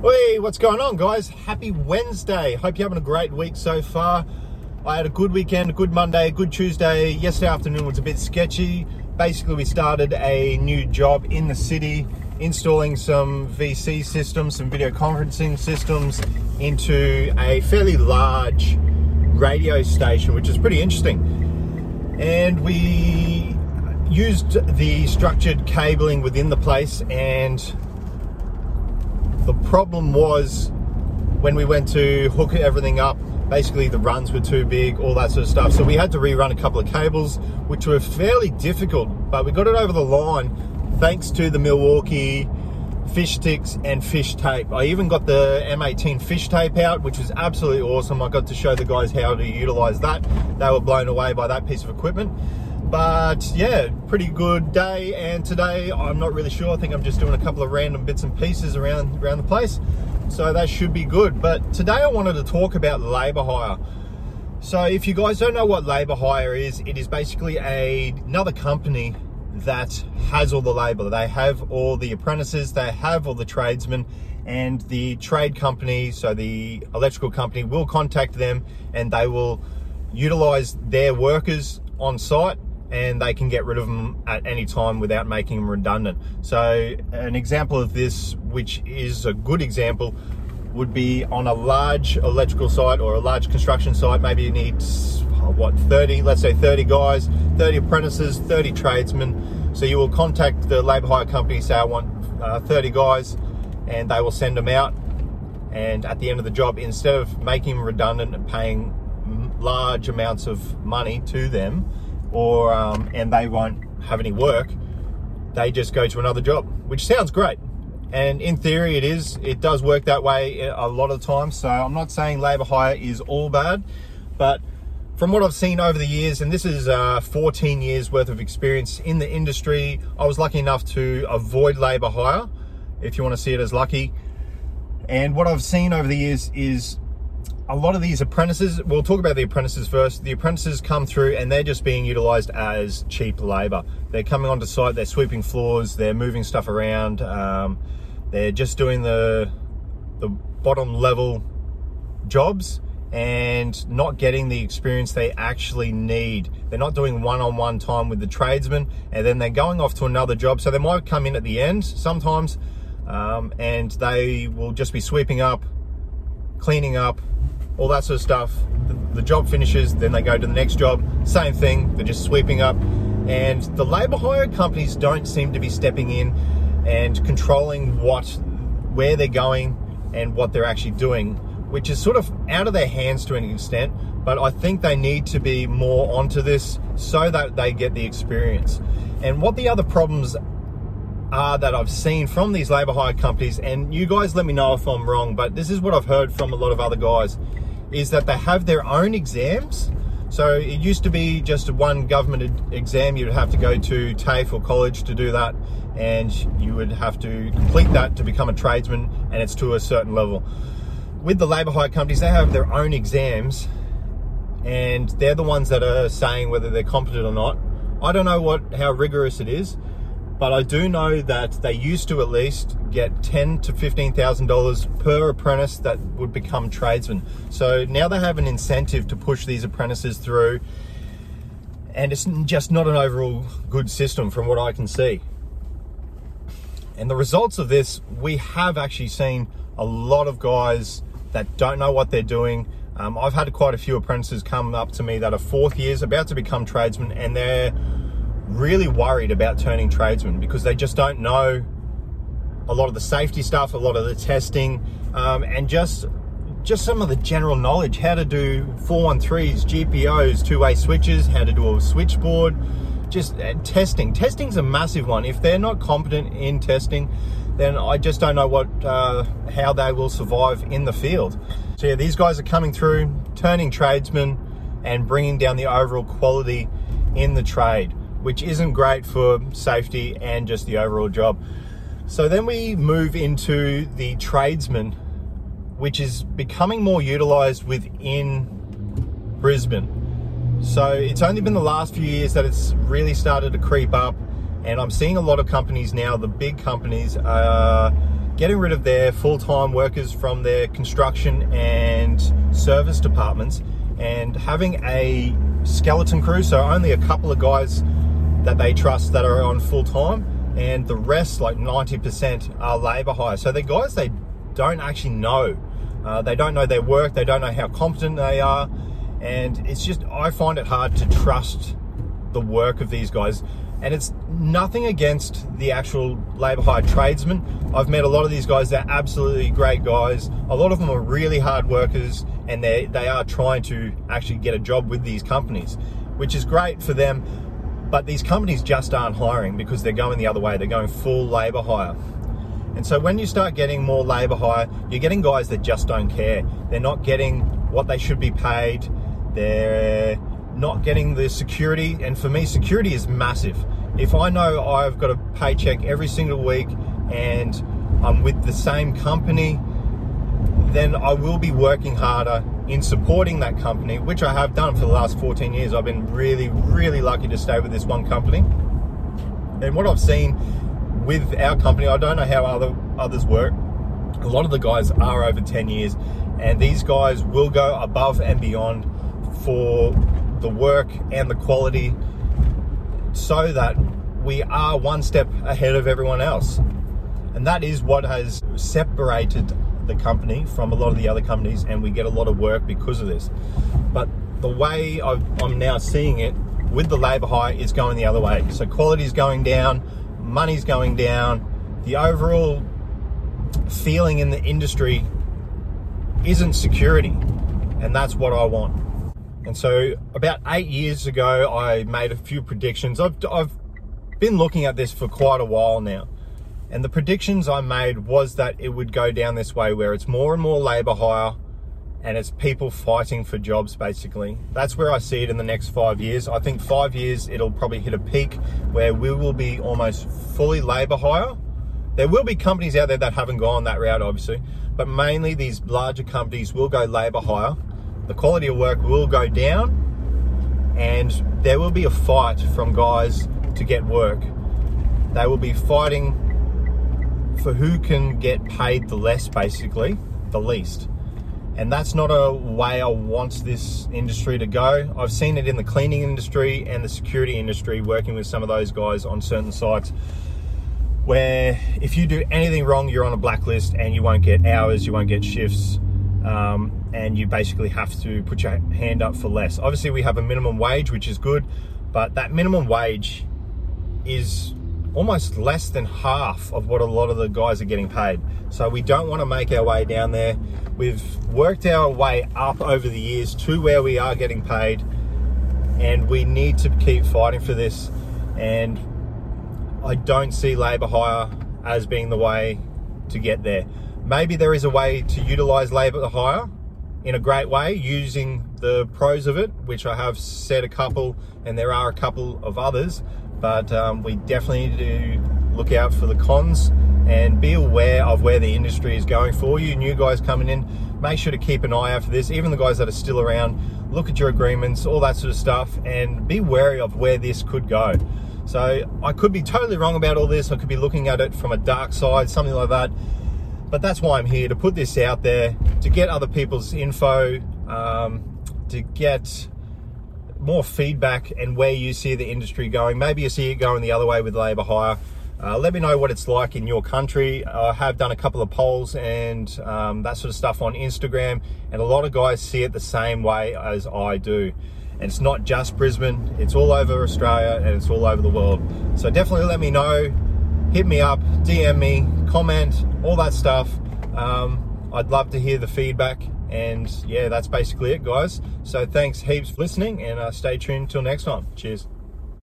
Hey, what's going on, guys? Happy Wednesday. Hope you're having a great week so far. I had a good weekend, a good Monday, a good Tuesday. Yesterday afternoon was a bit sketchy. Basically, we started a new job in the city, installing some VC systems, some video conferencing systems into a fairly large radio station, which is pretty interesting. And we used the structured cabling within the place and the problem was when we went to hook everything up, basically the runs were too big, all that sort of stuff. So we had to rerun a couple of cables, which were fairly difficult, but we got it over the line thanks to the Milwaukee fish sticks and fish tape. I even got the M18 fish tape out, which was absolutely awesome. I got to show the guys how to utilize that. They were blown away by that piece of equipment. But yeah, pretty good day. And today, I'm not really sure. I think I'm just doing a couple of random bits and pieces around around the place. So that should be good. But today, I wanted to talk about labor hire. So if you guys don't know what labor hire is, it is basically a, another company that has all the labor. They have all the apprentices, they have all the tradesmen, and the trade company, so the electrical company, will contact them and they will utilize their workers on site and they can get rid of them at any time without making them redundant. So, an example of this, which is a good example, would be on a large electrical site or a large construction site. Maybe you need what 30, let's say 30 guys, 30 apprentices, 30 tradesmen. So you will contact the labour hire company, say I want uh, 30 guys, and they will send them out. And at the end of the job, instead of making them redundant and paying large amounts of money to them, or um, and they won't have any work, they just go to another job, which sounds great. And in theory, it is. It does work that way a lot of the time. So I'm not saying labour hire is all bad, but from what I've seen over the years, and this is uh, 14 years worth of experience in the industry, I was lucky enough to avoid labour hire, if you want to see it as lucky. And what I've seen over the years is a lot of these apprentices, we'll talk about the apprentices first. The apprentices come through and they're just being utilized as cheap labor. They're coming onto site, they're sweeping floors, they're moving stuff around, um, they're just doing the, the bottom level jobs and not getting the experience they actually need. They're not doing one on one time with the tradesman and then they're going off to another job. So they might come in at the end sometimes um, and they will just be sweeping up, cleaning up, all that sort of stuff. The, the job finishes, then they go to the next job. Same thing, they're just sweeping up. And the labour hire companies don't seem to be stepping in and controlling what, where they're going and what they're actually doing, which is sort of out of their hands to an extent. But I think they need to be more onto this so that they get the experience. And what the other problems are that I've seen from these labour hire companies, and you guys let me know if I'm wrong, but this is what I've heard from a lot of other guys is that they have their own exams. So it used to be just one government exam you'd have to go to TAFE or college to do that, and you would have to complete that to become a tradesman, and it's to a certain level. With the labour hire companies, they have their own exams, and they're the ones that are saying whether they're competent or not. I don't know what how rigorous it is, but I do know that they used to at least get ten to fifteen thousand dollars per apprentice that would become tradesmen. So now they have an incentive to push these apprentices through, and it's just not an overall good system from what I can see. And the results of this, we have actually seen a lot of guys that don't know what they're doing. Um, I've had quite a few apprentices come up to me that are fourth years, about to become tradesmen, and they're really worried about turning tradesmen because they just don't know a lot of the safety stuff, a lot of the testing, um, and just just some of the general knowledge how to do 413s, GPOs, two-way switches, how to do a switchboard, just uh, testing. Testing's a massive one. If they're not competent in testing, then I just don't know what uh, how they will survive in the field. So yeah, these guys are coming through, turning tradesmen, and bringing down the overall quality in the trade which isn't great for safety and just the overall job. So then we move into the tradesman, which is becoming more utilized within Brisbane. So it's only been the last few years that it's really started to creep up, and I'm seeing a lot of companies now, the big companies, are getting rid of their full-time workers from their construction and service departments and having a skeleton crew, so only a couple of guys that they trust that are on full-time, and the rest, like 90%, are labor hire. So they're guys they don't actually know. Uh, they don't know their work, they don't know how competent they are, and it's just, I find it hard to trust the work of these guys and it's nothing against the actual labour hire tradesmen. I've met a lot of these guys, they're absolutely great guys. A lot of them are really hard workers and they, they are trying to actually get a job with these companies, which is great for them. But these companies just aren't hiring because they're going the other way, they're going full labour hire. And so when you start getting more labour hire, you're getting guys that just don't care. They're not getting what they should be paid. They're not getting the security. And for me, security is massive. If I know I've got a paycheck every single week and I'm with the same company, then I will be working harder in supporting that company, which I have done for the last 14 years. I've been really, really lucky to stay with this one company. And what I've seen with our company, I don't know how other others work. A lot of the guys are over 10 years, and these guys will go above and beyond for the work and the quality so that we are one step ahead of everyone else. And that is what has separated the company from a lot of the other companies, and we get a lot of work because of this. But the way i am now seeing it with the labour hire is going the other way. So quality is going down, money's going down, the overall feeling in the industry isn't security, and that's what I want. And so about eight years ago, I made a few predictions. I've, I've been looking at this for quite a while now. And the predictions I made was that it would go down this way where it's more and more labor hire and it's people fighting for jobs basically. That's where I see it in the next five years. I think five years it'll probably hit a peak where we will be almost fully labor hire. There will be companies out there that haven't gone that route, obviously, but mainly these larger companies will go labor hire the quality of work will go down and there will be a fight from guys to get work. They will be fighting for who can get paid the less, basically, the least. And that's not a way I want this industry to go. I've seen it in the cleaning industry and the security industry, working with some of those guys on certain sites, where if you do anything wrong, you're on a blacklist and you won't get hours, you won't get shifts um, and you basically have to put your hand up for less. Obviously, we have a minimum wage, which is good, but that minimum wage is almost less than half of what a lot of the guys are getting paid. So we don't want to make our way down there. We've worked our way up over the years to where we are getting paid, and we need to keep fighting for this. And I don't see labour hire as being the way to get there. Maybe there is a way to utilize labour hire in a great way using the pros of it, which I have said a couple, and there are a couple of others, but um, we definitely need to look out for the cons and be aware of where the industry is going for you. New guys coming in, make sure to keep an eye out for this. Even the guys that are still around, look at your agreements, all that sort of stuff, and be wary of where this could go. So I could be totally wrong about all this. I could be looking at it from a dark side, something like that. But that's why I'm here to put this out there, to get other people's info, um, to get more feedback and where you see the industry going. Maybe you see it going the other way with labour hire. Uh, let me know what it's like in your country. I have done a couple of polls and um, that sort of stuff on Instagram, and a lot of guys see it the same way as I do. And it's not just Brisbane, it's all over Australia and it's all over the world. So definitely let me know hit me up, DM me, comment, all that stuff. Um, I'd love to hear the feedback. And yeah, that's basically it, guys. So thanks heaps for listening and uh, stay tuned till next time. Cheers.